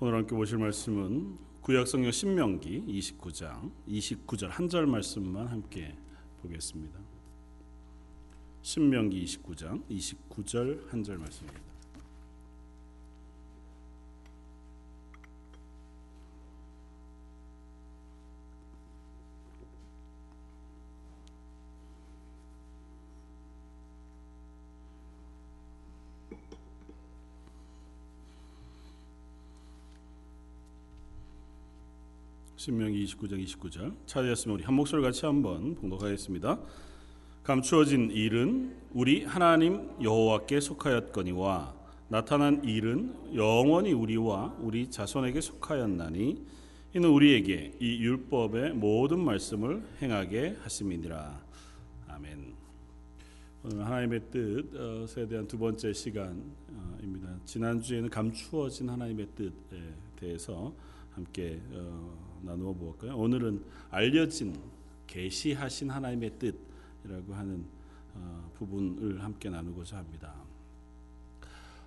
오늘 함께 보실 말씀은 구약성경 신명기 29장 29절 한 절 말씀만 함께 보겠습니다. 신명기 29장 29절 한 절 말씀입니다. 신명기 29장 29절 찾으셨으면 우리 한 목소리 같이 한번 봉독하겠습니다. 감추어진 일은 우리 하나님 여호와께 속하였거니와 나타난 일은 영원히 우리와 우리 자손에게 속하였나니 이는 우리에게 이 율법의 모든 말씀을 행하게 하심이니라. 아멘. 오늘 하나님의 뜻에 대한 두 번째 시간입니다. 지난 주에는 감추어진 하나님의 뜻에 대해서 함께 어, 나누어 보을까요? 오늘은 알려진 계시하신 하나님의 뜻이라고 하는 어, 부분을 함께 나누고자 합니다.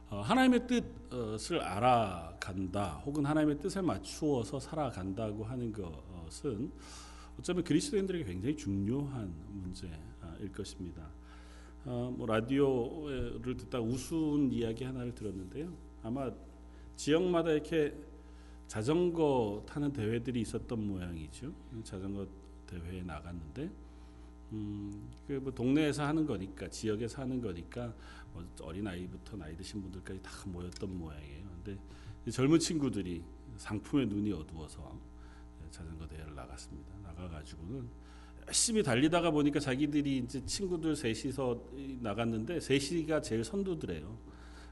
어, 하나님의 뜻을 알아간다, 혹은 하나님의 뜻에 맞추어서 살아간다고 하는 것은 어쩌면 그리스도인들에게 굉장히 중요한 문제일 것입니다. 어, 뭐 라디오를 듣다 우스운 이야기 하나를 들었는데요. 아마 지역마다 이렇게 자전거 타는 대회들이 있었던 모양이죠. 자전거 대회에 나갔는데 음, 그 뭐 동네에서 하는 거니까 지역에서 하는 거니까 뭐 어린 아이부터 나이 드신 분들까지 다 모였던 모양이에요. 근데 젊은 친구들이 상품에 눈이 어두워서 자전거 대회를 나갔습니다. 나가가지고는 열심히 달리다가 보니까 자기들이 이제 친구들 셋이서 나갔는데 셋이가 제일 선두더래요.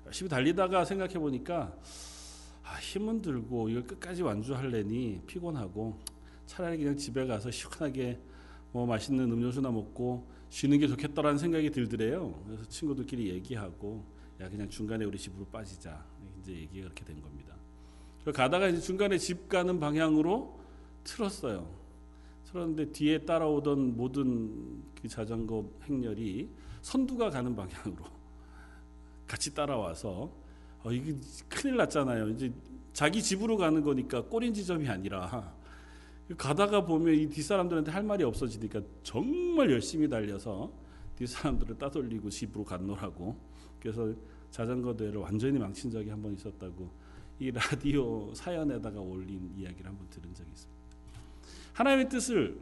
열심히 달리다가 생각해 보니까 아, 힘은 들고 이걸 끝까지 완주할래니 피곤하고 차라리 그냥 집에 가서 시원하게 뭐 맛있는 음료수나 먹고 쉬는 게 좋겠다라는 생각이 들더래요. 그래서 친구들끼리 얘기하고 야 그냥 중간에 우리 집으로 빠지자 이제 얘기가 그렇게 된 겁니다. 가다가 이제 중간에 집 가는 방향으로 틀었어요. 틀었는데 뒤에 따라오던 모든 그 자전거 행렬이 선두가 가는 방향으로 같이 따라와서 어, 이게 큰일 났잖아요. 이제 자기 집으로 가는 거니까 꼬린 지점이 아니라 가다가 보면 이 뒷사람들한테 할 말이 없어지니까 정말 열심히 달려서 뒷사람들을 따돌리고 집으로 갔노라고 그래서 자전거 대회를 완전히 망친 적이 한 번 있었다고 이 라디오 사연에다가 올린 이야기를 한번 들은 적이 있습니다. 하나님의 뜻을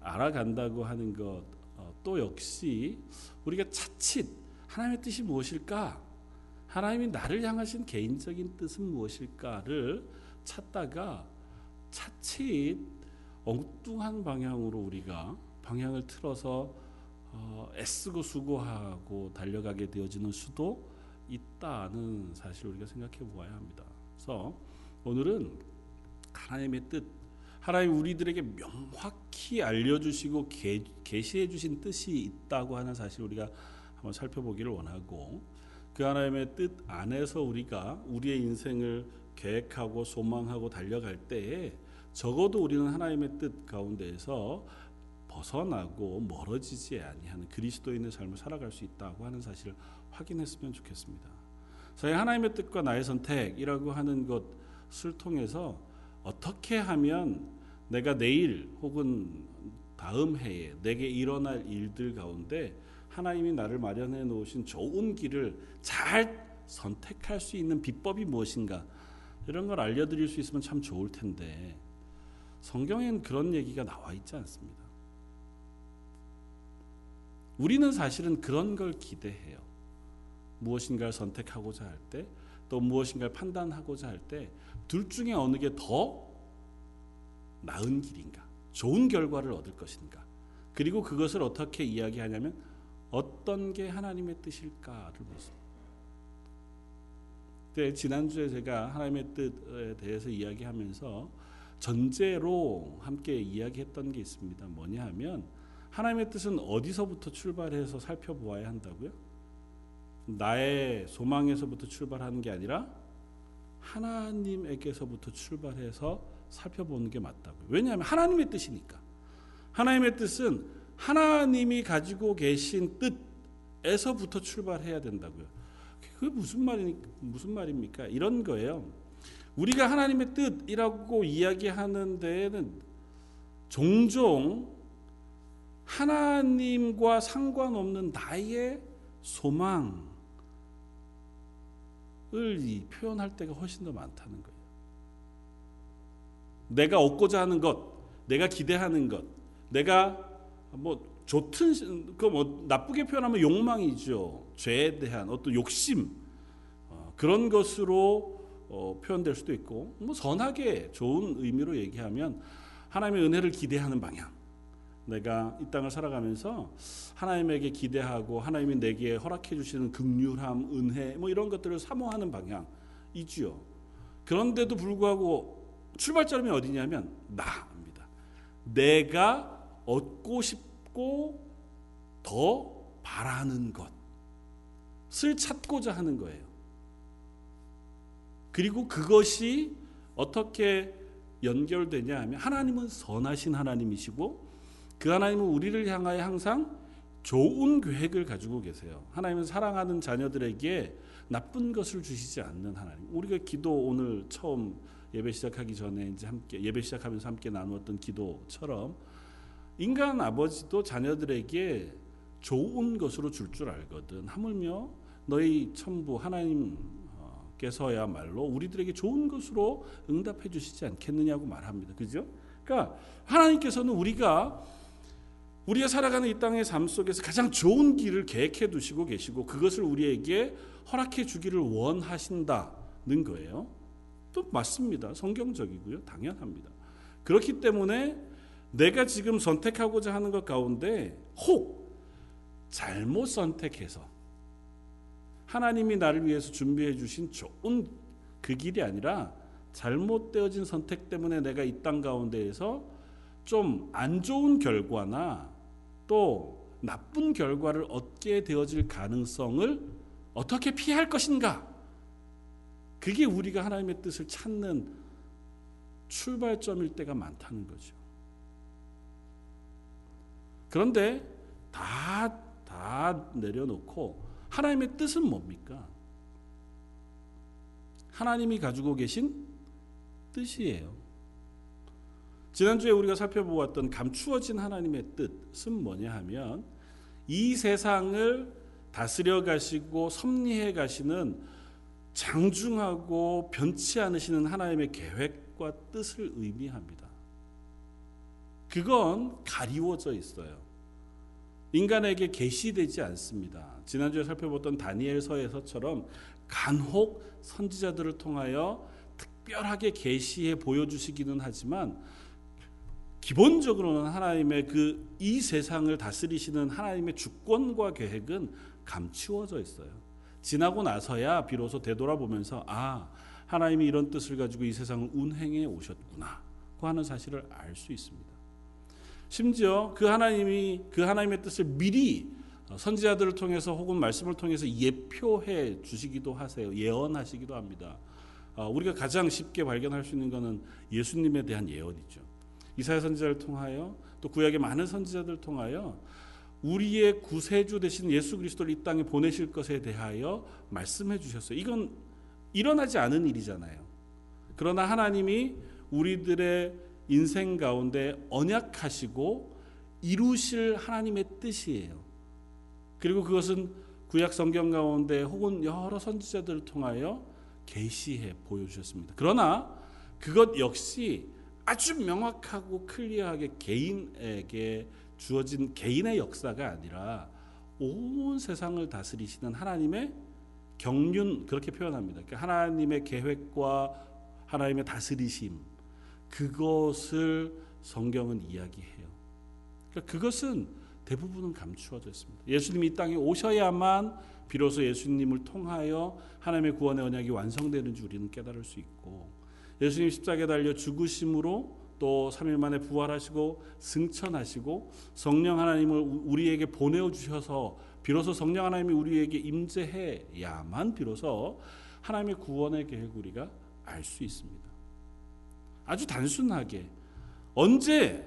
알아간다고 하는 것또 어, 역시 우리가 차칫 하나님의 뜻이 무엇일까 하나님이 나를 향하신 개인적인 뜻은 무엇일까를 찾다가 차칫 엉뚱한 방향으로 우리가 방향을 틀어서 어, 애쓰고 수고하고 달려가게 되어지는 수도 있다는 사실 우리가 생각해 보아야 합니다. 그래서 오늘은 하나님의 뜻, 하나님 우리들에게 명확히 알려주시고 계시해 주신 뜻이 있다고 하는 사실 우리가 한번 살펴보기를 원하고 그 하나님의 뜻 안에서 우리가 우리의 인생을 계획하고 소망하고 달려갈 때에 적어도 우리는 하나님의 뜻 가운데에서 벗어나고 멀어지지 아니하는 그리스도인의 삶을 살아갈 수 있다고 하는 사실을 확인했으면 좋겠습니다. 저희 하나님의 뜻과 나의 선택이라고 하는 것을 통해서 어떻게 하면 내가 내일 혹은 다음 해에 내게 일어날 일들 가운데 하나님이 나를 마련해 놓으신 좋은 길을 잘 선택할 수 있는 비법이 무엇인가 이런 걸 알려드릴 수 있으면 참 좋을 텐데 성경엔 그런 얘기가 나와 있지 않습니다. 우리는 사실은 그런 걸 기대해요. 무엇인가를 선택하고자 할 때, 또 무엇인가를 판단하고자 할 때, 둘 중에 어느 게 더 나은 길인가, 좋은 결과를 얻을 것인가, 그리고 그것을 어떻게 이야기하냐면 어떤 게 하나님의 뜻일까를 보습니다. 네, 지난주에 제가 하나님의 뜻에 대해서 이야기하면서 전제로 함께 이야기했던 게 있습니다. 뭐냐 하면 하나님의 뜻은 어디서부터 출발해서 살펴보아야 한다고요? 나의 소망에서부터 출발하는 게 아니라 하나님에게서부터 출발해서 살펴보는 게 맞다고요. 왜냐하면 하나님의 뜻이니까. 하나님의 뜻은 하나님이 가지고 계신 뜻에서부터 출발해야 된다고요. 그게 무슨 말이 무슨 말입니까? 이런 거예요. 우리가 하나님의 뜻이라고 이야기하는 데에는 종종 하나님과 상관없는 나의 소망을 표현할 때가 훨씬 더 많다는 거예요. 내가 얻고자 하는 것, 내가 기대하는 것, 내가 뭐 좋든 그뭐 나쁘게 표현하면 욕망이죠. 죄에 대한 어떤 욕심 어, 그런 것으로 어, 표현될 수도 있고 뭐 선하게 좋은 의미로 얘기하면 하나님의 은혜를 기대하는 방향. 내가 이 땅을 살아가면서 하나님에게 기대하고 하나님이 내게 허락해 주시는 극률함, 은혜 뭐 이런 것들을 사모하는 방향이지요. 그런데도 불구하고 출발점이 어디냐면 나입니다. 내가 얻고 싶고 더 바라는 것을 찾고자 하는 거예요. 그리고 그것이 어떻게 연결되냐 하면 하나님은 선하신 하나님이시고 그 하나님은 우리를 향하여 항상 좋은 계획을 가지고 계세요. 하나님은 사랑하는 자녀들에게 나쁜 것을 주시지 않는 하나님. 우리가 기도 오늘 처음 예배 시작하기 전에 이제 함께 예배 시작하면서 함께 나누었던 기도처럼 인간 아버지도 자녀들에게 좋은 것으로 줄줄 알거든. 하물며 너희 천부 하나님께서야말로 우리들에게 좋은 것으로 응답해 주시지 않겠느냐고 말합니다. 그죠? 그러니까 하나님께서는 우리가 우리가 살아가는 이 땅의 삶 속에서 가장 좋은 길을 계획해 두시고 계시고 그것을 우리에게 허락해 주기를 원하신다는 거예요. 또 맞습니다. 성경적이고요. 당연합니다. 그렇기 때문에 내가 지금 선택하고자 하는 것 가운데 혹 잘못 선택해서 하나님이 나를 위해서 준비해 주신 좋은 그 길이 아니라 잘못되어진 선택 때문에 내가 이 땅 가운데에서 좀 안 좋은 결과나 또 나쁜 결과를 얻게 되어질 가능성을 어떻게 피할 것인가? 그게 우리가 하나님의 뜻을 찾는 출발점일 때가 많다는 거죠. 그런데 다, 다 내려놓고 하나님의 뜻은 뭡니까? 하나님이 가지고 계신 뜻이에요. 지난주에 우리가 살펴보았던 감추어진 하나님의 뜻은 뭐냐 하면 이 세상을 다스려 가시고 섭리해 가시는 장중하고 변치 않으시는 하나님의 계획과 뜻을 의미합니다. 그건 가리워져 있어요. 인간에게 계시되지 않습니다. 지난주에 살펴봤던 다니엘서에서처럼 간혹 선지자들을 통하여 특별하게 계시해 보여주시기는 하지만 기본적으로는 하나님의 그 이 세상을 다스리시는 하나님의 주권과 계획은 감추어져 있어요. 지나고 나서야 비로소 되돌아보면서 아 하나님이 이런 뜻을 가지고 이 세상을 운행해 오셨구나 그 하는 사실을 알 수 있습니다. 심지어 그 하나님이 그 하나님의 뜻을 미리 선지자들을 통해서 혹은 말씀을 통해서 예표해 주시기도 하세요. 예언하시기도 합니다. 아, 우리가 가장 쉽게 발견할 수 있는 것은 예수님에 대한 예언이죠. 이사야 선지자를 통하여 또 구약의 많은 선지자들을 통하여 우리의 구세주 되신 예수 그리스도를 이 땅에 보내실 것에 대하여 말씀해 주셨어요. 이건 일어나지 않은 일이잖아요. 그러나 하나님이 우리들의 인생 가운데 언약하시고 이루실 하나님의 뜻이에요. 그리고 그것은 구약 성경 가운데 혹은 여러 선지자들을 통하여 계시해 보여주셨습니다. 그러나 그것 역시 아주 명확하고 클리어하게 개인에게 주어진 개인의 역사가 아니라 온 세상을 다스리시는 하나님의 경륜 그렇게 표현합니다. 그러니까 하나님의 계획과 하나님의 다스리심 그것을 성경은 이야기해요. 그러니까 그것은 대부분은 감추어져 있습니다. 예수님이 이 땅에 오셔야만 비로소 예수님을 통하여 하나님의 구원의 언약이 완성되는 줄 우리는 깨달을 수 있고 예수님 십자가에 달려 죽으심으로 또 3일 만에 부활하시고 승천하시고 성령 하나님을 우리에게 보내어 주셔서 비로소 성령 하나님이 우리에게 임재해야만 비로소 하나님의 구원의 계획 우리가 알 수 있습니다. 아주 단순하게 언제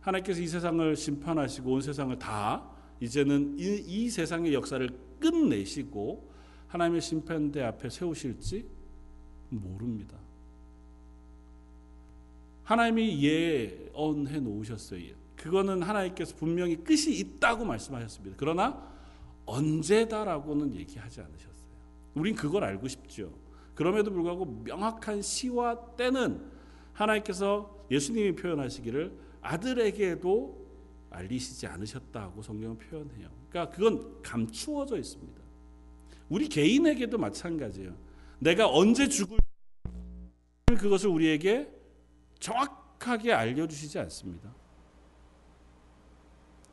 하나님께서 이 세상을 심판하시고 온 세상을 다 이제는 이, 이 세상의 역사를 끝내시고 하나님의 심판대 앞에 세우실지 모릅니다. 하나님이 예언해 놓으셨어요. 그거는 하나님께서 분명히 끝이 있다고 말씀하셨습니다. 그러나 언제다라고는 얘기하지 않으셨어요. 우린 그걸 알고 싶죠. 그럼에도 불구하고 명확한 시와 때는 하나님께서 예수님이 표현하시기를 아들에게도 알리시지 않으셨다고 성경은 표현해요. 그러니까 그건 감추어져 있습니다. 우리 개인에게도 마찬가지예요. 내가 언제 죽을 그것을 우리에게 정확하게 알려주시지 않습니다.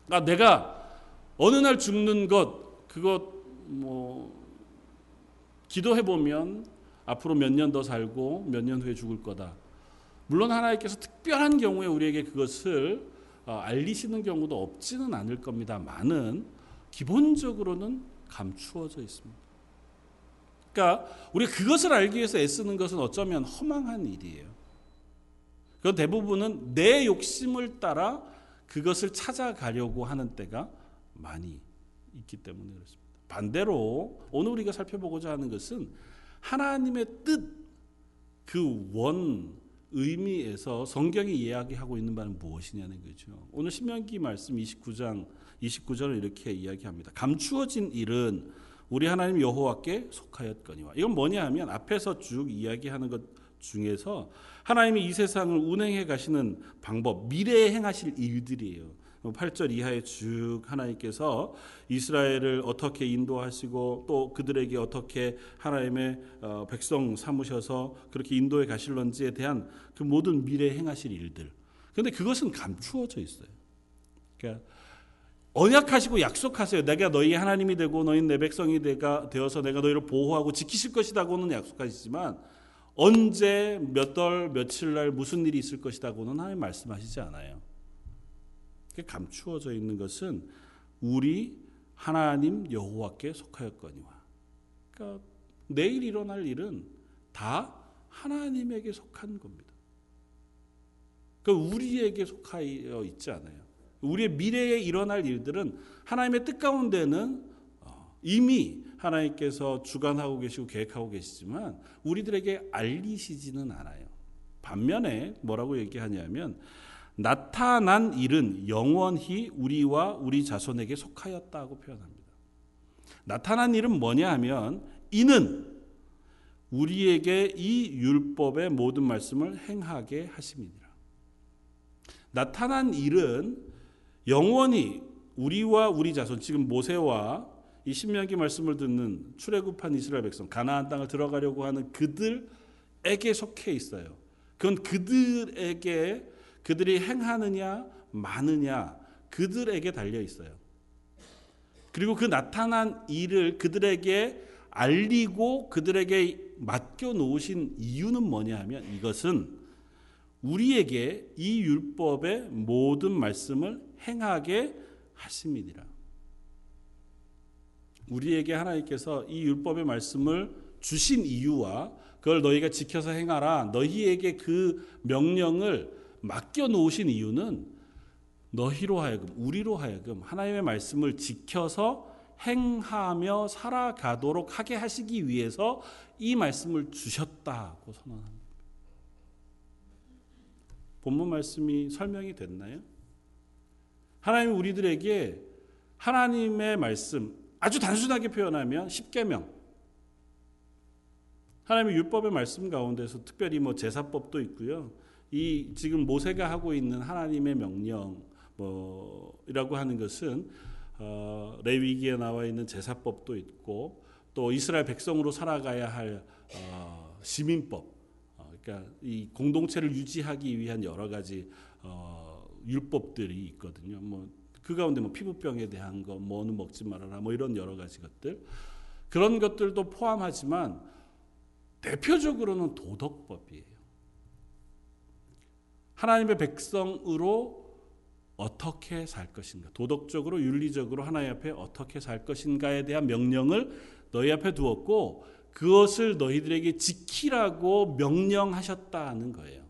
아, 내가 어느 날 죽는 것, 그것 뭐 기도해 보면 앞으로 몇 년 더 살고 몇 년 후에 죽을 거다. 물론 하나님께서 특별한 경우에 우리에게 그것을 어, 알리시는 경우도 없지는 않을 겁니다만은 기본적으로는 감추어져 있습니다. 그러니까 우리 그것을 알기 위해서 애쓰는 것은 어쩌면 허망한 일이에요. 그 대부분은 내 욕심을 따라 그것을 찾아가려고 하는 때가 많이 있기 때문에 그렇습니다. 반대로 오늘 우리가 살펴보고자 하는 것은 하나님의 뜻, 그 원, 의미에서 성경이 이야기하고 있는 바는 무엇이냐는 거죠. 오늘 신명기 말씀 29장 29절을 이렇게 이야기합니다. 감추어진 일은 우리 하나님 여호와께 속하였거니와 이건 뭐냐 하면 앞에서 쭉 이야기하는 것 중에서 하나님이 이 세상을 운행해 가시는 방법, 미래에 행하실 일들이에요. 8절 이하에 쭉 하나님께서 이스라엘을 어떻게 인도하시고 또 그들에게 어떻게 하나님의 어, 백성 삼으셔서 그렇게 인도해 가실런지에 대한 그 모든 미래에 행하실 일들. 그런데 그것은 감추어져 있어요. 그러니까 언약하시고 약속하세요. 내가 너희 하나님이 되고 너희 내 백성이 되어서 내가 너희를 보호하고 지키실 것이다고는 약속하시지만 언제 몇 달 며칠 날 무슨 일이 있을 것이다고는 하나님 말씀하시지 않아요. 감추어져 있는 것은 우리 하나님 여호와께 속하였거니와. 그러니까 내일 일어날 일은 다 하나님에게 속한 겁니다. 그 우리에게 속하여 있지 않아요. 우리의 미래에 일어날 일들은 하나님의 뜻 가운데는 어, 이미 하나님께서 주관하고 계시고 계획하고 계시지만 우리들에게 알리시지는 않아요. 반면에 뭐라고 얘기하냐면 나타난 일은 영원히 우리와 우리 자손에게 속하였다고 표현합니다. 나타난 일은 뭐냐 하면 이는 우리에게 이 율법의 모든 말씀을 행하게 하심이니라. 나타난 일은 영원히 우리와 우리 자손 지금 모세와 이 신명기 말씀을 듣는 출애굽한 이스라엘 백성 가나안 땅을 들어가려고 하는 그들에게 속해 있어요. 그건 그들에게 그들이 행하느냐 마느냐 그들에게 달려 있어요. 그리고 그 나타난 일을 그들에게 알리고 그들에게 맡겨 놓으신 이유는 뭐냐 하면 이것은 우리에게 이 율법의 모든 말씀을 행하게 하심이니라. 우리에게 하나님께서 이 율법의 말씀을 주신 이유와 그걸 너희가 지켜서 행하라. 너희에게 그 명령을 맡겨 놓으신 이유는 너희로 하여금 우리로 하여금 하나님의 말씀을 지켜서 행하며 살아가도록 하게 하시기 위해서 이 말씀을 주셨다고 선언합니다. 본문 말씀이 설명이 됐나요? 하나님 우리들에게 하나님의 말씀 아주 단순하게 표현하면 십계명 하나님의 율법의 말씀 가운데서 특별히 뭐 제사법도 있고요. 이 지금 모세가 하고 있는 하나님의 명령 뭐이라고 하는 것은 어, 레위기에 나와 있는 제사법도 있고 또 이스라엘 백성으로 살아가야 할 어, 시민법 어, 그러니까 이 공동체를 유지하기 위한 여러 가지 어, 율법들이 있거든요. 뭐 그 가운데 뭐 피부병에 대한 거, 뭐는 먹지 말아라, 뭐 이런 여러 가지 것들 그런 것들도 포함하지만 대표적으로는 도덕법이에요. 하나님의 백성으로 어떻게 살 것인가, 도덕적으로 윤리적으로 하나님 앞에 어떻게 살 것인가에 대한 명령을 너희 앞에 두었고 그것을 너희들에게 지키라고 명령하셨다는 거예요.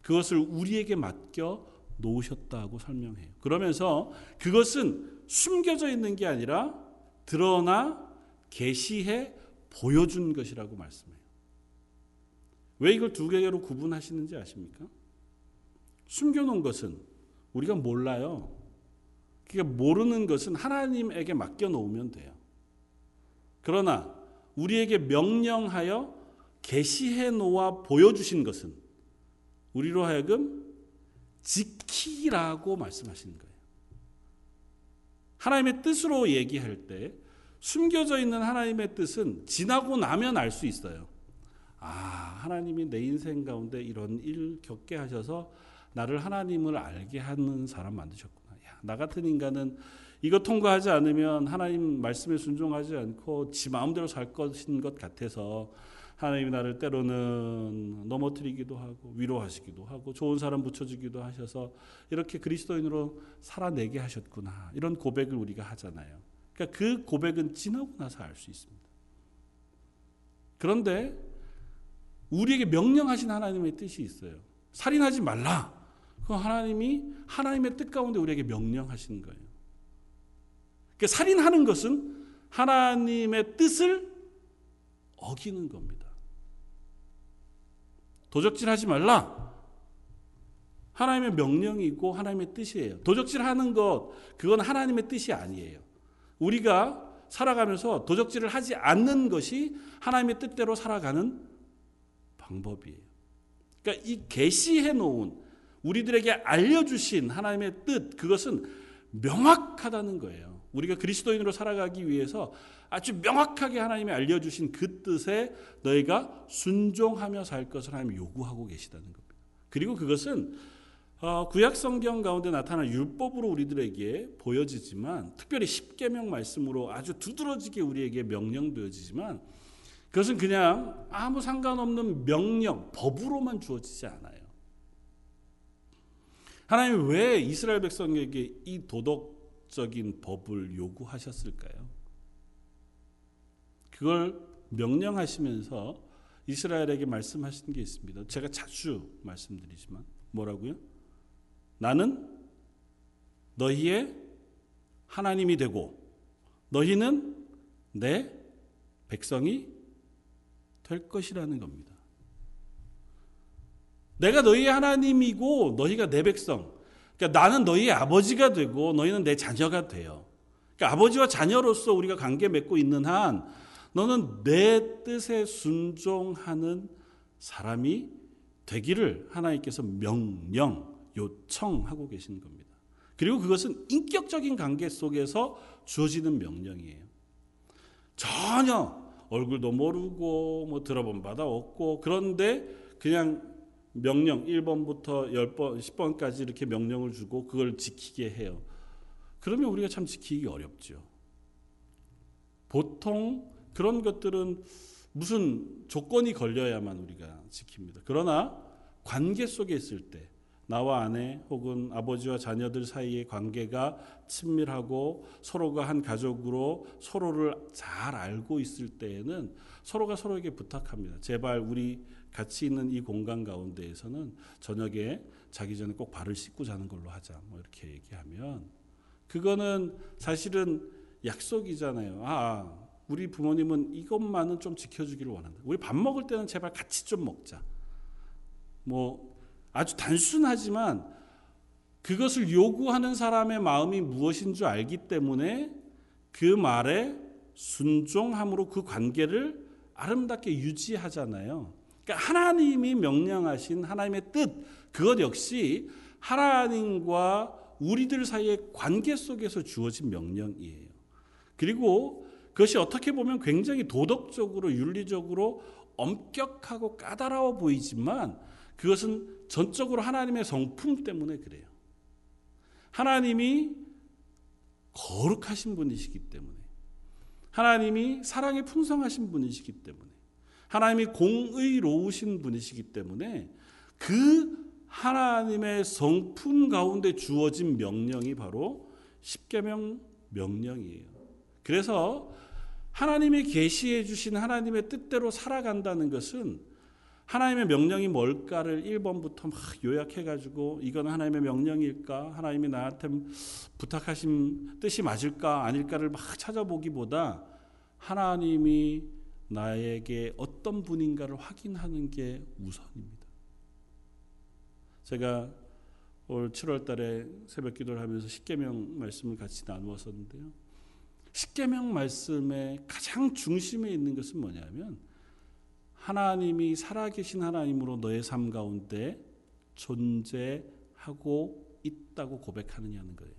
그것을 우리에게 맡겨 놓으셨다고 설명해요. 그러면서 그것은 숨겨져 있는 게 아니라 드러나 계시해 보여준 것이라고 말씀해요. 왜 이걸 두 개로 구분하시는지 아십니까? 숨겨놓은 것은 우리가 몰라요. 그러니까 모르는 것은 하나님에게 맡겨놓으면 돼요. 그러나 우리에게 명령하여 계시해 놓아 보여주신 것은 우리로 하여금 지키라고 말씀하시는 거예요. 하나님의 뜻으로 얘기할 때 숨겨져 있는 하나님의 뜻은 지나고 나면 알 수 있어요. 아, 하나님이 내 인생 가운데 이런 일 겪게 하셔서 나를 하나님을 알게 하는 사람 만드셨구나. 야, 나 같은 인간은 이거 통과하지 않으면 하나님 말씀에 순종하지 않고 지 마음대로 살 것인 것 같아서 하나님이 나를 때로는 넘어뜨리기도 하고 위로하시기도 하고 좋은 사람 붙여주기도 하셔서 이렇게 그리스도인으로 살아내게 하셨구나. 이런 고백을 우리가 하잖아요. 그러니까 그 고백은 지나고 나서 알 수 있습니다. 그런데 우리에게 명령하신 하나님의 뜻이 있어요. 살인하지 말라. 그 하나님이 하나님의 뜻 가운데 우리에게 명령하신 거예요. 그러니까 살인하는 것은 하나님의 뜻을 어기는 겁니다. 도적질 하지 말라. 하나님의 명령이고 하나님의 뜻이에요. 도적질 하는 것, 그건 하나님의 뜻이 아니에요. 우리가 살아가면서 도적질을 하지 않는 것이 하나님의 뜻대로 살아가는 방법이에요. 그러니까 이 계시해 놓은 우리들에게 알려주신 하나님의 뜻, 그것은 명확하다는 거예요. 우리가 그리스도인으로 살아가기 위해서 아주 명확하게 하나님이 알려주신 그 뜻에 너희가 순종하며 살 것을 하나님 요구하고 계시다는 겁니다. 그리고 그것은 어, 구약 성경 가운데 나타난 율법으로 우리들에게 보여지지만 특별히 십계명 말씀으로 아주 두드러지게 우리에게 명령되어지지만 그것은 그냥 아무 상관없는 명령, 법으로만 주어지지 않아요. 하나님이 왜 이스라엘 백성에게 이 도덕적인 법을 요구하셨을까요? 그걸 명령하시면서 이스라엘에게 말씀하신 게 있습니다. 제가 자주 말씀드리지만 뭐라고요? 나는 너희의 하나님이 되고 너희는 내 백성이 될 것이라는 겁니다. 내가 너희의 하나님이고 너희가 내 백성. 그러니까 나는 너희의 아버지가 되고 너희는 내 자녀가 돼요. 그러니까 아버지와 자녀로서 우리가 관계 맺고 있는 한 너는 내 뜻에 순종하는 사람이 되기를 하나님께서 명령, 요청하고 계신 겁니다. 그리고 그것은 인격적인 관계 속에서 주어지는 명령이에요. 전혀 얼굴도 모르고 뭐 들어본 바도 없고 그런데 그냥 명령 1번부터 10번, 10번까지 이렇게 명령을 주고 그걸 지키게 해요. 그러면 우리가 참 지키기 어렵죠. 보통 그런 것들은 무슨 조건이 걸려야만 우리가 지킵니다. 그러나 관계 속에 있을 때 나와 아내 혹은 아버지와 자녀들 사이의 관계가 친밀하고 서로가 한 가족으로 서로를 잘 알고 있을 때에는 서로가 서로에게 부탁합니다. 제발 우리 같이 있는 이 공간 가운데에서는 저녁에 자기 전에 꼭 발을 씻고 자는 걸로 하자. 뭐 이렇게 얘기하면 그거는 사실은 약속이잖아요. 아, 우리 부모님은 이것만은 좀 지켜주기를 원한다. 우리 밥 먹을 때는 제발 같이 좀 먹자. 뭐 아주 단순하지만 그것을 요구하는 사람의 마음이 무엇인 줄 알기 때문에 그 말에 순종함으로 그 관계를 아름답게 유지하잖아요. 그러니까 하나님이 명령하신 하나님의 뜻, 그것 역시 하나님과 우리들 사이의 관계 속에서 주어진 명령이에요. 그리고 그것이 어떻게 보면 굉장히 도덕적으로 윤리적으로 엄격하고 까다로워 보이지만 그것은 전적으로 하나님의 성품 때문에 그래요. 하나님이 거룩하신 분이시기 때문에 하나님이 사랑에 풍성하신 분이시기 때문에 하나님이 공의로우신 분이시기 때문에 그 하나님의 성품 가운데 주어진 명령이 바로 십계명 명령이에요. 그래서 하나님이 계시해 주신 하나님의 뜻대로 살아간다는 것은 하나님의 명령이 뭘까를 1번부터 막 요약해가지고 이건 하나님의 명령일까? 하나님이 나한테 부탁하신 뜻이 맞을까? 아닐까를 막 찾아보기보다 하나님이 나에게 어떤 분인가를 확인하는 게 우선입니다. 제가 올 7월 달에 새벽 기도를 하면서 십계명 말씀을 같이 나누었었는데요. 십계명 말씀의 가장 중심에 있는 것은 뭐냐면 하나님이 살아계신 하나님으로 너의 삶 가운데 존재하고 있다고 고백하느냐는 거예요.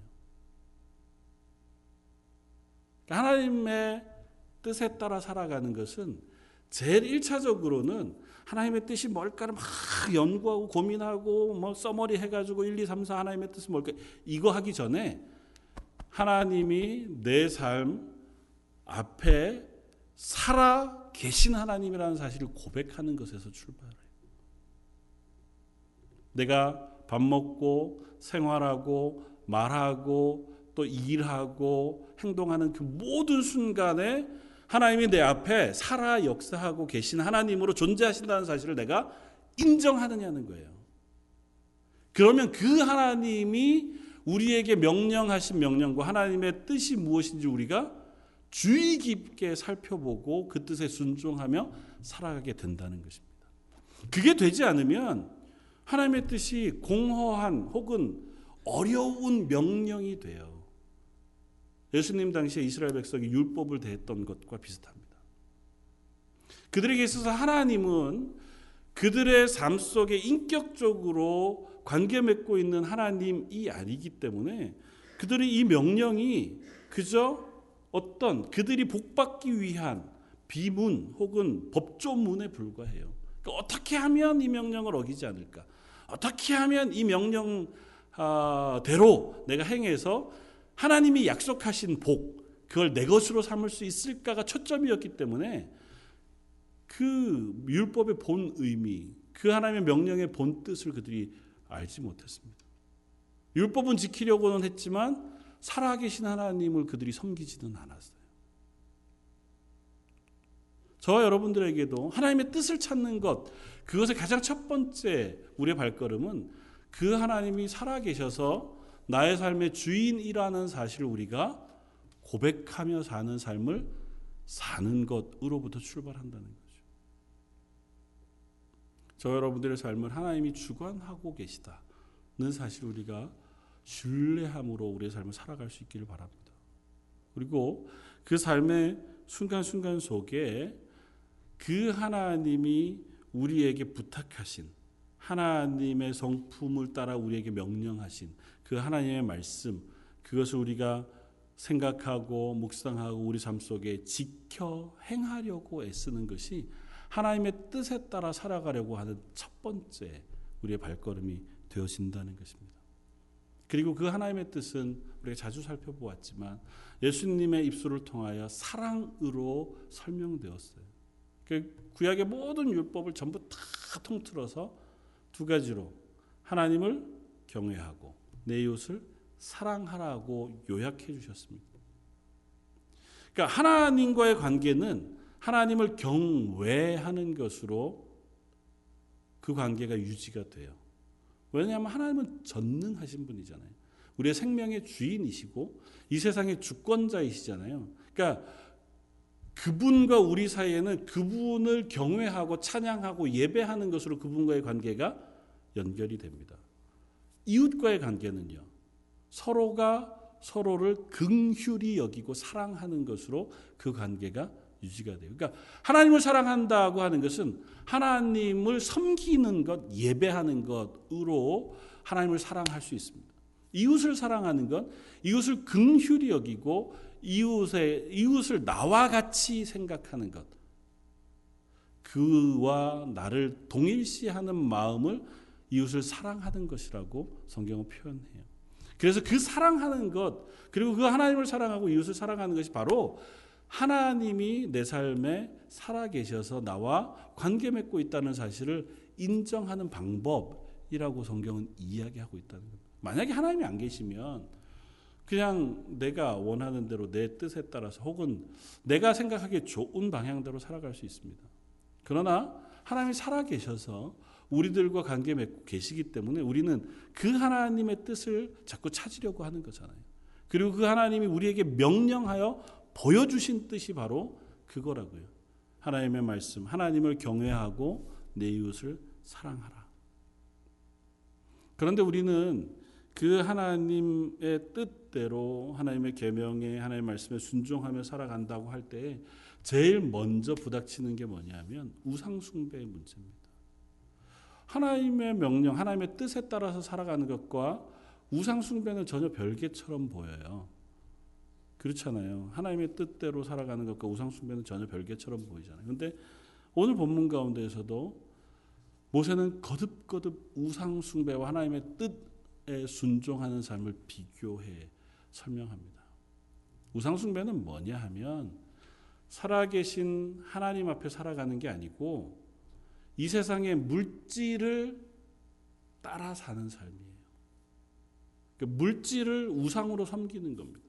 그러니까 하나님의 뜻에 따라 살아가는 것은 제일 1차적으로는 하나님의 뜻이 뭘까를 막 연구하고 고민하고 뭐 써머리 해가지고 1, 2, 3, 4 하나님의 뜻은 뭘까 이거 하기 전에 하나님이 내 삶 앞에 살아 계신 하나님이라는 사실을 고백하는 것에서 출발해요. 내가 밥 먹고 생활하고 말하고 또 일하고 행동하는 그 모든 순간에 하나님이 내 앞에 살아 역사하고 계신 하나님으로 존재하신다는 사실을 내가 인정하느냐는 거예요. 그러면 그 하나님이 우리에게 명령하신 명령과 하나님의 뜻이 무엇인지 우리가 주의 깊게 살펴보고 그 뜻에 순종하며 살아가게 된다는 것입니다. 그게 되지 않으면 하나님의 뜻이 공허한 혹은 어려운 명령이 돼요. 예수님 당시에 이스라엘 백성이 율법을 대했던 것과 비슷합니다. 그들에게 있어서 하나님은 그들의 삶 속에 인격적으로 관계 맺고 있는 하나님이 아니기 때문에 그들의 이 명령이 그저 어떤 그들이 복받기 위한 비문 혹은 법조문에 불과해요. 그러니까 어떻게 하면 이 명령을 어기지 않을까? 어떻게 하면 이 명령대로 내가 행해서 하나님이 약속하신 복, 그걸 내 것으로 삼을 수 있을까가 초점이었기 때문에 그 율법의 본 의미, 그 하나님의 명령의 본 뜻을 그들이 알지 못했습니다. 율법은 지키려고는 했지만 살아계신 하나님을 그들이 섬기지는 않았어요. 저와 여러분들에게도 하나님의 뜻을 찾는 것, 그것의 가장 첫 번째 우리의 발걸음은 그 하나님이 살아계셔서 나의 삶의 주인이라는 사실을 우리가 고백하며 사는 삶을 사는 것으로부터 출발한다는 거죠. 저 여러분들의 삶을 하나님이 주관하고 계시다는 사실 우리가 신뢰함으로 우리의 삶을 살아갈 수 있기를 바랍니다. 그리고 그 삶의 순간순간 속에 그 하나님이 우리에게 부탁하신 하나님의 성품을 따라 우리에게 명령하신 그 하나님의 말씀 그것을 우리가 생각하고 묵상하고 우리 삶 속에 지켜 행하려고 애쓰는 것이 하나님의 뜻에 따라 살아가려고 하는 첫 번째 우리의 발걸음이 되어진다는 것입니다. 그리고 그 하나님의 뜻은 우리가 자주 살펴보았지만 예수님의 입술을 통하여 사랑으로 설명되었어요. 그 구약의 모든 율법을 전부 다 통틀어서 두 가지로 하나님을 경외하고 내 이웃을 사랑하라고 요약해 주셨습니다. 그러니까 하나님과의 관계는 하나님을 경외하는 것으로 그 관계가 유지가 돼요. 왜냐하면 하나님은 전능하신 분이잖아요. 우리의 생명의 주인이시고 이 세상의 주권자이시잖아요. 그러니까 그분과 우리 사이에는 그분을 경외하고 찬양하고 예배하는 것으로 그분과의 관계가 연결이 됩니다. 이웃과의 관계는요. 서로가 서로를 긍휼히 여기고 사랑하는 것으로 그 관계가 유지가 돼요. 그러니까 하나님을 사랑한다고 하는 것은 하나님을 섬기는 것, 예배하는 것으로 하나님을 사랑할 수 있습니다. 이웃을 사랑하는 것, 이웃을 긍휼히 여기고 이웃의 이웃을 나와 같이 생각하는 것. 그와 나를 동일시하는 마음을 이웃을 사랑하는 것이라고 성경은 표현해요. 그래서 그 사랑하는 것, 그리고 그 하나님을 사랑하고 이웃을 사랑하는 것이 바로 하나님이 내 삶에 살아계셔서 나와 관계 맺고 있다는 사실을 인정하는 방법이라고 성경은 이야기하고 있다는 겁니다. 만약에 하나님이 안 계시면 그냥 내가 원하는 대로 내 뜻에 따라서 혹은 내가 생각하기에 좋은 방향대로 살아갈 수 있습니다. 그러나 하나님이 살아계셔서 우리들과 관계 맺고 계시기 때문에 우리는 그 하나님의 뜻을 자꾸 찾으려고 하는 거잖아요. 그리고 그 하나님이 우리에게 명령하여 보여주신 뜻이 바로 그거라고요. 하나님의 말씀, 하나님을 경외하고 내 이웃을 사랑하라. 그런데 우리는 그 하나님의 뜻대로 하나님의 계명에 하나님의 말씀에 순종하며 살아간다고 할 때 제일 먼저 부닥치는 게 뭐냐면 우상 숭배의 문제입니다. 하나님의 명령, 하나님의 뜻에 따라서 살아가는 것과 우상 숭배는 전혀 별개처럼 보여요. 그렇잖아요. 하나님의 뜻대로 살아가는 것과 우상 숭배는 전혀 별개처럼 보이잖아요. 근데 오늘 본문 가운데에서도 모세는 거듭거듭 우상 숭배와 하나님의 뜻에 순종하는 삶을 비교해 설명합니다. 우상 숭배는 뭐냐 하면 살아계신 하나님 앞에 살아가는 게 아니고 이 세상의 물질을 따라 사는 삶이에요. 그러니까 물질을 우상으로 섬기는 겁니다.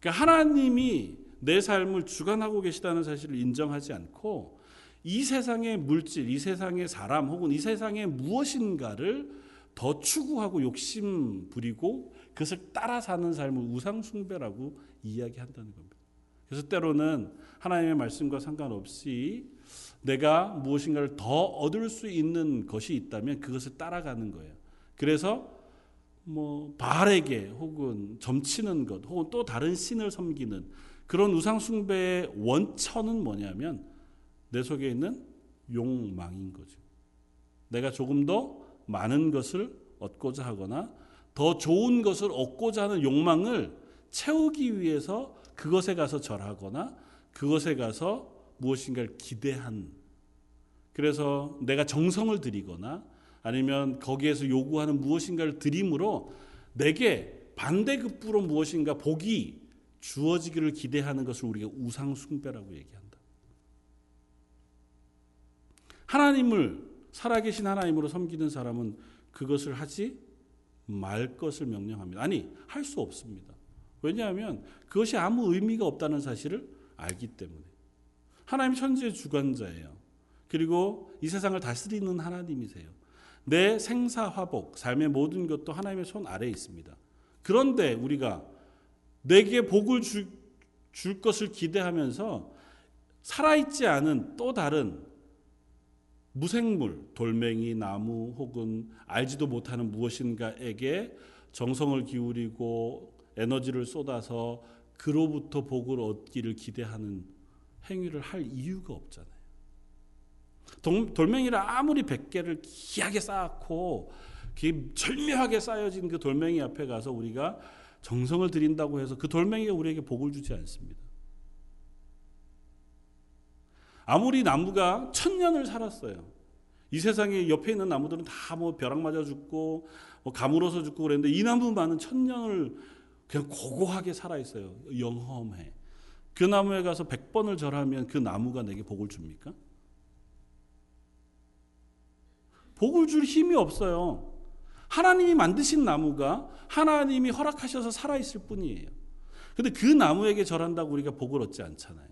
그러니까 하나님이 내 삶을 주관하고 계시다는 사실을 인정하지 않고 이 세상의 물질, 이 세상의 사람 혹은 이 세상의 무엇인가를 더 추구하고 욕심 부리고 그것을 따라 사는 삶을 우상 숭배라고 이야기한다는 겁니다. 그래서 때로는 하나님의 말씀과 상관없이 내가 무엇인가를 더 얻을 수 있는 것이 있다면 그것을 따라가는 거예요. 그래서 뭐 바알에게 혹은 점치는 것 혹은 또 다른 신을 섬기는 그런 우상 숭배의 원천은 뭐냐면 내 속에 있는 욕망인 거죠. 내가 조금 더 많은 것을 얻고자 하거나 더 좋은 것을 얻고자 하는 욕망을 채우기 위해서 그것에 가서 절하거나 그것에 가서 무엇인가를 기대한 그래서 내가 정성을 들이거나 아니면 거기에서 요구하는 무엇인가를 드림으로 내게 반대급부로 무엇인가 복이 주어지기를 기대하는 것을 우리가 우상 숭배라고 얘기한다. 하나님을 살아계신 하나님으로 섬기는 사람은 그것을 하지 말 것을 명령합니다. 아니, 할 수 없습니다. 왜냐하면 그것이 아무 의미가 없다는 사실을 알기 때문에. 하나님 천지의 주관자예요. 그리고 이 세상을 다스리는 하나님이세요. 내 생사 화복, 삶의 모든 것도 하나님의 손 아래에 있습니다. 그런데 우리가 내게 복을 줄, 줄 것을 기대하면서 살아있지 않은 또 다른 무생물, 돌멩이, 나무 혹은 알지도 못하는 무엇인가에게 정성을 기울이고 에너지를 쏟아서 그로부터 복을 얻기를 기대하는 행위를 할 이유가 없잖아요. 돌멩이를 아무리 100개를 귀하게 쌓고 절묘하게 쌓여진 그 돌멩이 앞에 가서 우리가 정성을 들인다고 해서 그 돌멩이가 우리에게 복을 주지 않습니다. 아무리 나무가 천년을 살았어요. 이 세상에 옆에 있는 나무들은 다 뭐 벼락 맞아 죽고 뭐 가물어서 죽고 그랬는데 이 나무만은 천년을 그냥 고고하게 살아 있어요. 영험해. 그 나무에 가서 100번을 절하면 그 나무가 내게 복을 줍니까? 복을 줄 힘이 없어요. 하나님이 만드신 나무가 하나님이 허락하셔서 살아있을 뿐이에요. 근데 그 나무에게 절한다고 우리가 복을 얻지 않잖아요.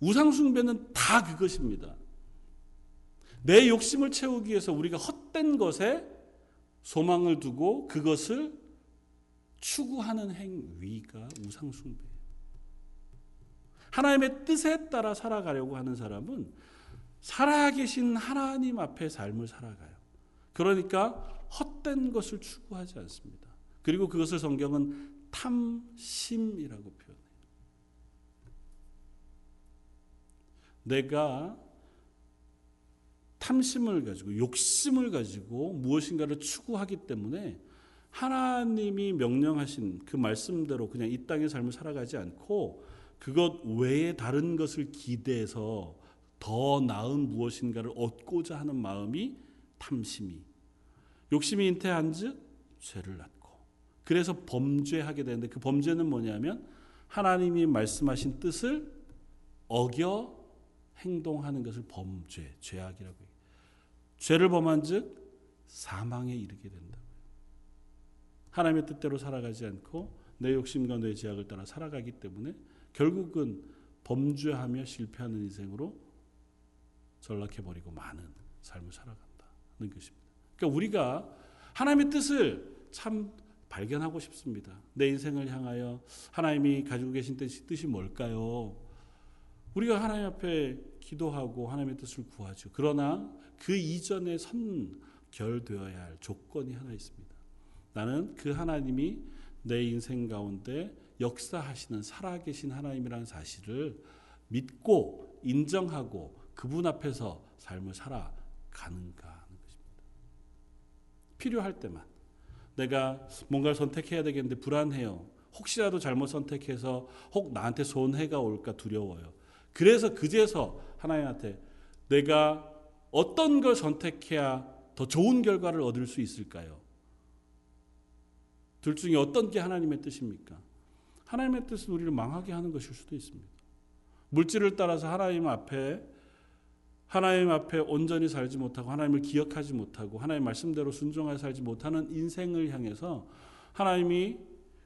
우상숭배는 다 그것입니다. 내 욕심을 채우기 위해서 우리가 헛된 것에 소망을 두고 그것을 추구하는 행위가 우상숭배예요. 하나님의 뜻에 따라 살아가려고 하는 사람은 살아계신 하나님 앞에 삶을 살아가요. 그러니까 헛된 것을 추구하지 않습니다. 그리고 그것을 성경은 탐심이라고 표현해요. 내가 탐심을 가지고 욕심을 가지고 무엇인가를 추구하기 때문에 하나님이 명령하신 그 말씀대로 그냥 이 땅의 삶을 살아가지 않고 그것 외에 다른 것을 기대해서 더 나은 무엇인가를 얻고자 하는 마음이 탐심이 욕심이 잉태한즉 죄를 낳고 그래서 범죄하게 되는데 그 범죄는 뭐냐면 하나님이 말씀하신 뜻을 어겨 행동하는 것을 범죄, 죄악이라고 해요. 죄를 범한즉 사망에 이르게 된다고요. 하나님의 뜻대로 살아가지 않고 내 욕심과 내 제약을 따라 살아가기 때문에 결국은 범죄하며 실패하는 인생으로 전락해버리고 많은 삶을 살아간다는 것입니다. 그러니까 우리가 하나님의 뜻을 참 발견하고 싶습니다. 내 인생을 향하여 하나님이 가지고 계신 뜻이, 뭘까요? 우리가 하나님 앞에 기도하고 하나님의 뜻을 구하죠. 그러나 그 이전에 선결되어야 할 조건이 하나 있습니다. 나는 그 하나님이 내 인생 가운데 역사하시는 살아계신 하나님이라는 사실을 믿고 인정하고 그분 앞에서 삶을 살아가는가 하는 것입니다. 필요할 때만 내가 뭔가를 선택해야 되겠는데 불안해요. 혹시라도 잘못 선택해서 혹 나한테 손해가 올까 두려워요. 그래서 그제서 하나님한테 내가 어떤 걸 선택해야 더 좋은 결과를 얻을 수 있을까요? 둘 중에 어떤 게 하나님의 뜻입니까? 하나님의 뜻은 우리를 망하게 하는 것일 수도 있습니다. 물질을 따라서 하나님 앞에 하나님 앞에 온전히 살지 못하고 하나님을 기억하지 못하고 하나님 말씀대로 순종하여 살지 못하는 인생을 향해서 하나님이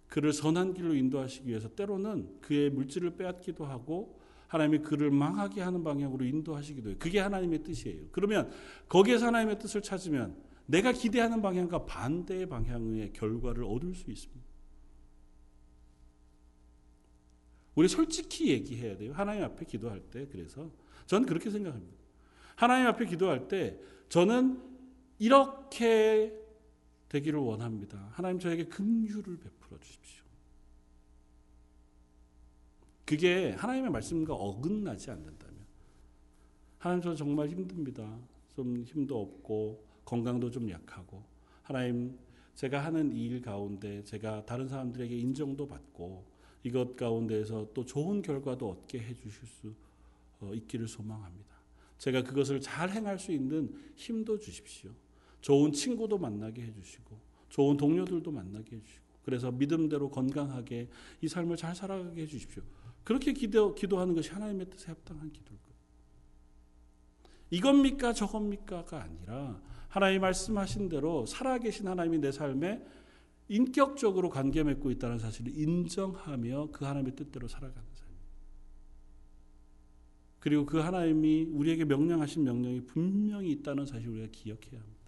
그를 선한 길로 인도하시기 위해서 때로는 그의 물질을 빼앗기도 하고 하나님이 그를 망하게 하는 방향으로 인도하시기도 해요. 그게 하나님의 뜻이에요. 그러면 거기에서 하나님의 뜻을 찾으면 내가 기대하는 방향과 반대의 방향의 결과를 얻을 수 있습니다. 우리 솔직히 얘기해야 돼요. 하나님 앞에 기도할 때 그래서 저는 그렇게 생각합니다. 하나님 앞에 기도할 때 저는 이렇게 되기를 원합니다. 하나님 저에게 긍휼을 베풀어 주십시오. 그게 하나님의 말씀과 어긋나지 않는다면 하나님 저 정말 힘듭니다. 좀 힘도 없고 건강도 좀 약하고 하나님 제가 하는 일 가운데 제가 다른 사람들에게 인정도 받고 이것 가운데에서 또 좋은 결과도 얻게 해 주실 수 어, 있기를 소망합니다. 제가 그것을 잘 행할 수 있는 힘도 주십시오. 좋은 친구도 만나게 해 주시고 좋은 동료들도 만나게 해 주시고 그래서 믿음대로 건강하게 이 삶을 잘 살아가게 해 주십시오. 그렇게 기도, 기도하는 것이 하나님의 뜻에 합당한 기도일 거예요. 이겁니까 저겁니까가 아니라 하나님 말씀하신 대로 살아계신 하나님이 내 삶에 인격적으로 관계 맺고 있다는 사실을 인정하며 그 하나님의 뜻대로 살아가는 삶. 그리고 그 하나님이 우리에게 명령하신 명령이 분명히 있다는 사실을 우리가 기억해야 합니다.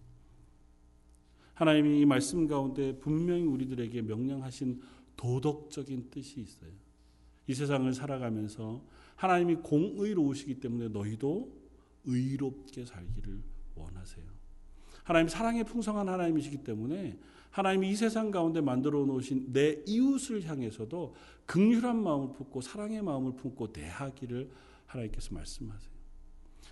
하나님이 이 말씀 가운데 분명히 우리들에게 명령하신 도덕적인 뜻이 있어요. 이 세상을 살아가면서 하나님이 공의로우시기 때문에 너희도 의롭게 살기를 원하세요. 하나님 사랑의 풍성한 하나님이시기 때문에 하나님이 이 세상 가운데 만들어 놓으신 내 이웃을 향해서도 극률한 마음을 품고 사랑의 마음을 품고 대하기를 하나님께서 말씀하세요.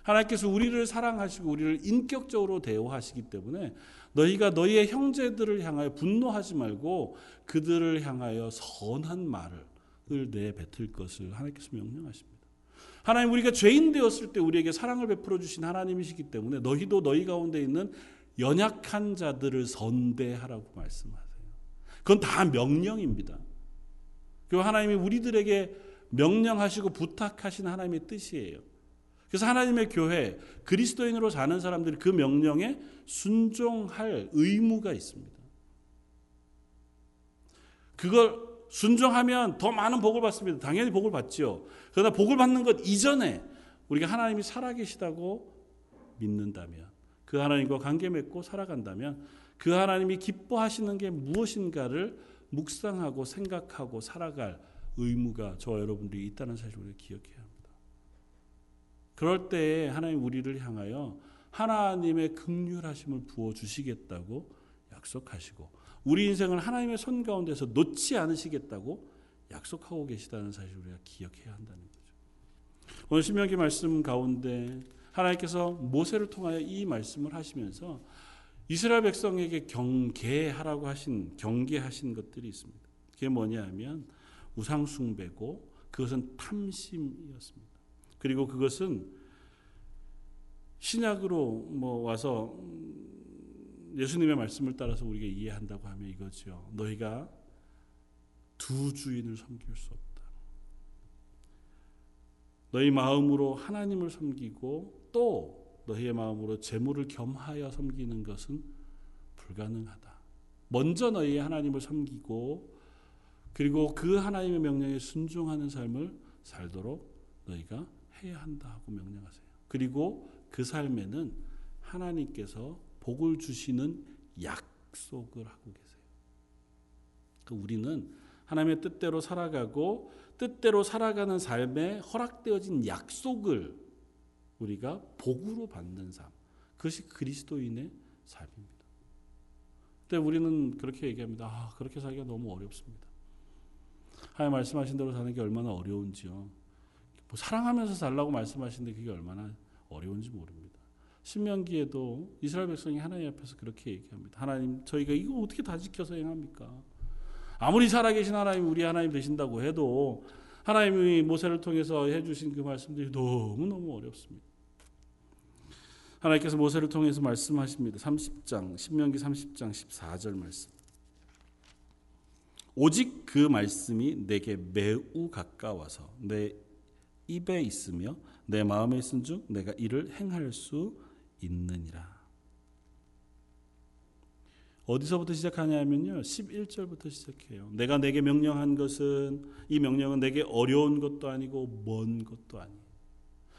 하나님께서 우리를 사랑하시고 우리를 인격적으로 대우하시기 때문에 너희가 너희의 형제들을 향하여 분노하지 말고 그들을 향하여 선한 말을 내뱉을 것을 하나님께서 명령하십니다. 하나님 우리가 죄인 되었을 때 우리에게 사랑을 베풀어 주신 하나님이시기 때문에 너희도 너희 가운데 있는 연약한 자들을 선대하라고 말씀하세요. 그건 다 명령입니다. 그 하나님이 우리들에게 명령하시고 부탁하신 하나님의 뜻이에요. 그래서 하나님의 교회 그리스도인으로 사는 사람들이 그 명령에 순종할 의무가 있습니다. 그걸 순종하면 더 많은 복을 받습니다. 당연히 복을 받죠. 그러나 복을 받는 것 이전에 우리가 하나님이 살아계시다고 믿는다면 그 하나님과 관계 맺고 살아간다면 그 하나님이 기뻐하시는 게 무엇인가를 묵상하고 생각하고 살아갈 의무가 저와 여러분들이 있다는 사실을 우리가 기억해야 합니다. 그럴 때에 하나님 우리를 향하여 하나님의 극률하심을 부어 주시겠다고 약속하시고 우리 인생을 하나님의 손 가운데서 놓지 않으시겠다고 약속하고 계시다는 사실을 우리가 기억해야 한다는 거죠. 오늘 신명기 말씀 가운데 하나님께서 모세를 통하여 이 말씀을 하시면서 이스라엘 백성에게 경계하라고 하신 경계하신 것들이 있습니다. 그게 뭐냐 하면 우상 숭배고 그것은 탐심이었습니다. 그리고 그것은 신약으로 뭐 와서 예수님의 말씀을 따라서 우리가 이해한다고 하면 이거죠. 너희가 두 주인을 섬길 수 없다. 너희 마음으로 하나님을 섬기고 또 너희의 마음으로 재물을 겸하여 섬기는 것은 불가능하다. 먼저 너희 하나님을 섬기고 그리고 그 하나님의 명령에 순종하는 삶을 살도록 너희가 해야 한다 하고 명령하세요. 그리고 그 삶에는 하나님께서 복을 주시는 약속을 하고 계세요. 그 우리는 하나님의 뜻대로 살아가고 뜻대로 살아가는 삶에 허락되어진 약속을 우리가 복으로 받는 삶. 그것이 그리스도인의 삶입니다. 근데 우리는 그렇게 얘기합니다. 아, 그렇게 살기가 너무 어렵습니다. 하나님 말씀하신 대로 사는 게 얼마나 어려운지요. 뭐 사랑하면서 살라고 말씀하시는데 그게 얼마나 어려운지 모릅니다. 신명기에도 이스라엘 백성이 하나님 앞에서 그렇게 얘기합니다. 하나님, 저희가 이거 어떻게 다 지켜서 행합니까? 아무리 살아계신 하나님, 우리 하나님 되신다고 해도 하나님이 모세를 통해서 해주신 그 말씀들이 너무 너무 어렵습니다. 하나님께서 모세를 통해서 말씀하십니다. 30장, 신명기 30장 14절 말씀. 오직 그 말씀이 내게 매우 가까워서 내 입에 있으며 내 마음에 있은 중 내가 이를 행할 수 있느니라. 어디서부터 시작하냐면요. 11절부터 시작해요. 내가 내게 명령한 것은 이 명령은 내게 어려운 것도 아니고 먼 것도 아니에요.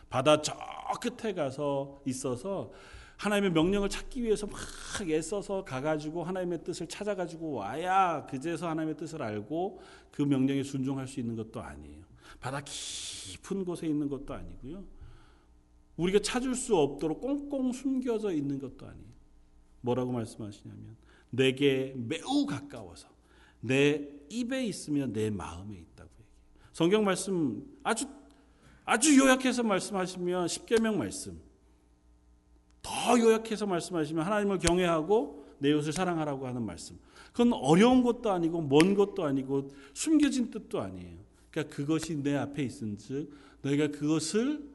바다 저 끝에 가서 있어서 하나님의 명령을 찾기 위해서 막 애써서 가가지고 하나님의 뜻을 찾아가지고 와야 그제서 하나님의 뜻을 알고 그 명령에 순종할 수 있는 것도 아니에요. 바다 깊은 곳에 있는 것도 아니고요. 우리가 찾을 수 없도록 꽁꽁 숨겨져 있는 것도 아니에요. 뭐라고 말씀하시냐면 내게 매우 가까워서 내 입에 있으면 내 마음에 있다고 얘기해요. 성경 말씀 아주 아주 요약해서 말씀하시면 십계명 말씀. 더 요약해서 말씀하시면 하나님을 경외하고 내 이웃을 사랑하라고 하는 말씀. 그건 어려운 것도 아니고 먼 것도 아니고 숨겨진 뜻도 아니에요. 그러니까 그것이 내 앞에 있은즉 너희가 그것을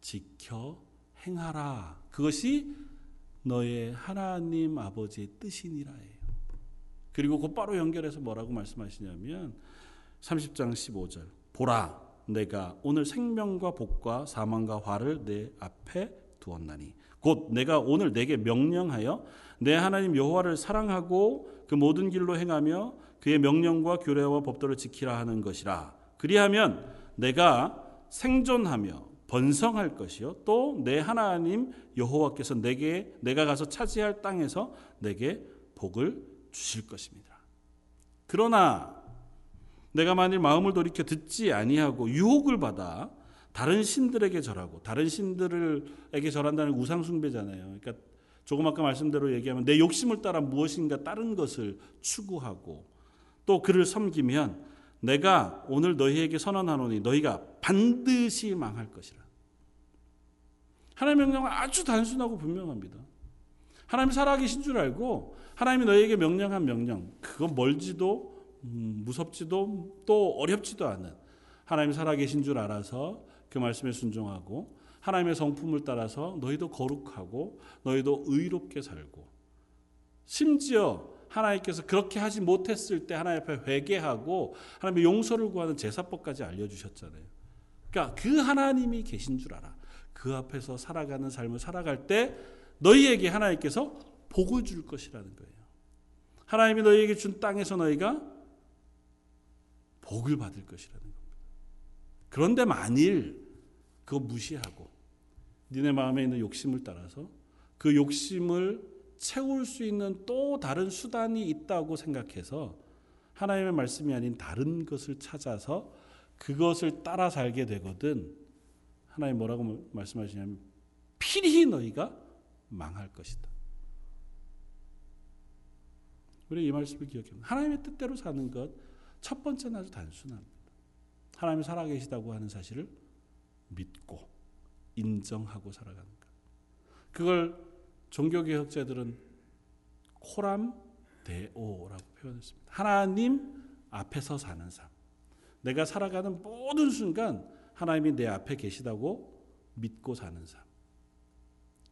지켜 행하라. 그것이 너의 하나님 아버지의 뜻이니라 해요. 그리고 곧바로 연결해서 뭐라고 말씀하시냐면 30장 15절. 보라 내가 오늘 생명과 복과 사망과 화를 내 앞에 두었나니 곧 내가 오늘 내게 명령하여 내 하나님 여호와를 사랑하고 그 모든 길로 행하며 그의 명령과 규례와 법도를 지키라 하는 것이라 그리하면 내가 생존하며 번성할 것이요 또 내 하나님 여호와께서 내게 내가 가서 차지할 땅에서 내게 복을 주실 것입니다. 그러나 내가 만일 마음을 돌이켜 듣지 아니하고 유혹을 받아 다른 신들에게 절하고 다른 신들에게 절한다는 우상 숭배잖아요. 그러니까 조금 아까 말씀대로 얘기하면 내 욕심을 따라 무엇인가 다른 것을 추구하고 또 그를 섬기면 내가 오늘 너희에게 선언하노니 너희가 반드시 망할 것이라. 하나님의 명령은 아주 단순하고 분명합니다. 하나님이 살아계신 줄 알고 하나님이 너희에게 명령한 명령 그건 멀지도 음, 무섭지도 또 어렵지도 않은 하나님 살아계신 줄 알아서 그 말씀에 순종하고 하나님의 성품을 따라서 너희도 거룩하고 너희도 의롭게 살고 심지어 하나님께서 그렇게 하지 못했을 때 하나님 앞에 회개하고 하나님의 용서를 구하는 제사법까지 알려주셨잖아요. 그러니까 그 하나님이 계신 줄 알아. 그 앞에서 살아가는 삶을 살아갈 때 너희에게 하나님께서 복을 줄 것이라는 거예요. 하나님이 너희에게 준 땅에서 너희가 복을 받을 것이라는 겁니다. 그런데 만일 그거 무시하고 니네 마음에 있는 욕심을 따라서 그 욕심을 채울 수 있는 또 다른 수단이 있다고 생각해서 하나님의 말씀이 아닌 다른 것을 찾아서 그것을 따라 살게 되거든 하나님 뭐라고 말씀하시냐면 필히 너희가 망할 것이다. 우리 이 말씀을 기억합니다. 하나님의 뜻대로 사는 것 첫 번째는 아주 단순합니다. 하나님 살아계시다고 하는 사실을 믿고 인정하고 살아가는 것. 그걸 종교개혁자들은 코람 데오라고 표현했습니다. 하나님 앞에서 사는 삶. 내가 살아가는 모든 순간 하나님이 내 앞에 계시다고 믿고 사는 삶.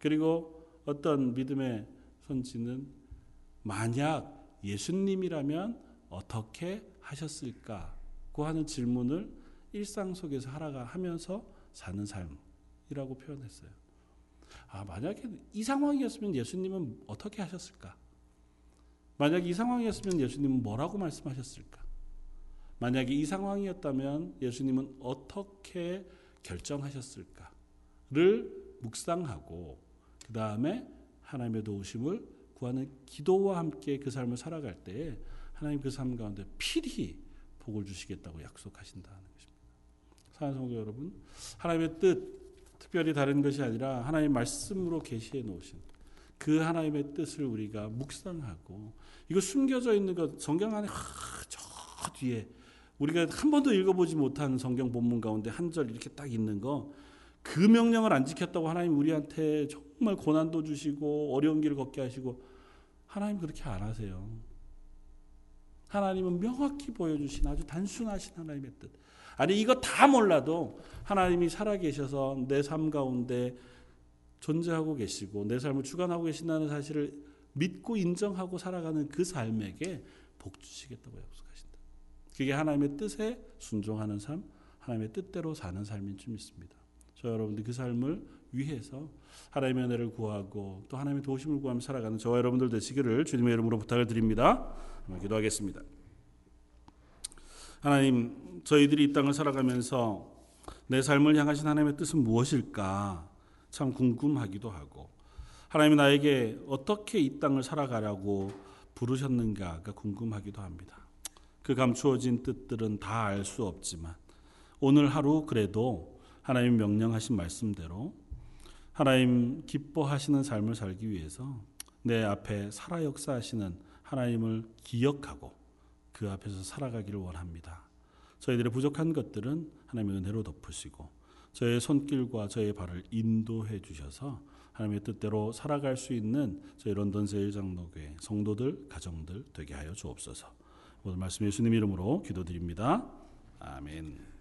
그리고 어떤 믿음의 선지는 만약 예수님이라면 어떻게 하셨을까고 하는 질문을 일상 속에서 하라가 하면서 사는 삶이라고 표현했어요. 아, 만약에 이 상황이었으면 예수님은 어떻게 하셨을까? 만약 이 상황이었으면 예수님은 뭐라고 말씀하셨을까? 만약에 이 상황이었다면 예수님은 어떻게 결정하셨을까를 묵상하고 그 다음에 하나님의 도우심을 구하는 기도와 함께 그 삶을 살아갈 때 하나님 그 삶 가운데 필히 복을 주시겠다고 약속하신다는 것입니다. 사랑하는 성도 여러분, 하나님의 뜻 특별히 다른 것이 아니라 하나님의 말씀으로 계시해 놓으신 그 하나님의 뜻을 우리가 묵상하고 이거 숨겨져 있는 것 성경 안에 하, 저 뒤에 우리가 한 번도 읽어보지 못한 성경 본문 가운데 한 절 이렇게 딱 있는 거 그 명령을 안 지켰다고 하나님 우리한테 정말 고난도 주시고 어려운 길을 걷게 하시고 하나님 그렇게 안 하세요. 하나님은 명확히 보여주신 아주 단순하신 하나님의 뜻. 아니 이거 다 몰라도 하나님이 살아계셔서 내 삶 가운데 존재하고 계시고 내 삶을 주관하고 계신다는 사실을 믿고 인정하고 살아가는 그 삶에게 복 주시겠다고 약속하신다. 그게 하나님의 뜻에 순종하는 삶, 하나님의 뜻대로 사는 삶인 줄 믿습니다. 저 여러분들 그 삶을 위해서 하나님의 은혜를 구하고 또 하나님의 도우심을 구하며 살아가는 저와 여러분들 되시기를 주님의 이름으로 부탁을 드립니다. 기도하겠습니다. 하나님, 저희들이 이 땅을 살아가면서 내 삶을 향하신 하나님의 뜻은 무엇일까 참 궁금하기도 하고 하나님이 나에게 어떻게 이 땅을 살아가라고 부르셨는가가 궁금하기도 합니다. 그 감추어진 뜻들은 다 알 수 없지만 오늘 하루 그래도 하나님 명령하신 말씀대로 하나님 기뻐하시는 삶을 살기 위해서 내 앞에 살아 역사하시는 하나님을 기억하고 그 앞에서 살아가기를 원합니다. 저희들의 부족한 것들은 하나님의 은혜로 덮으시고 저의 손길과 저의 발을 인도해 주셔서 하나님의 뜻대로 살아갈 수 있는 저희 런던 세일 장로교회 성도들 가정들 되게 하여 주옵소서. 오늘 말씀 예수님 이름으로 기도드립니다. 아멘.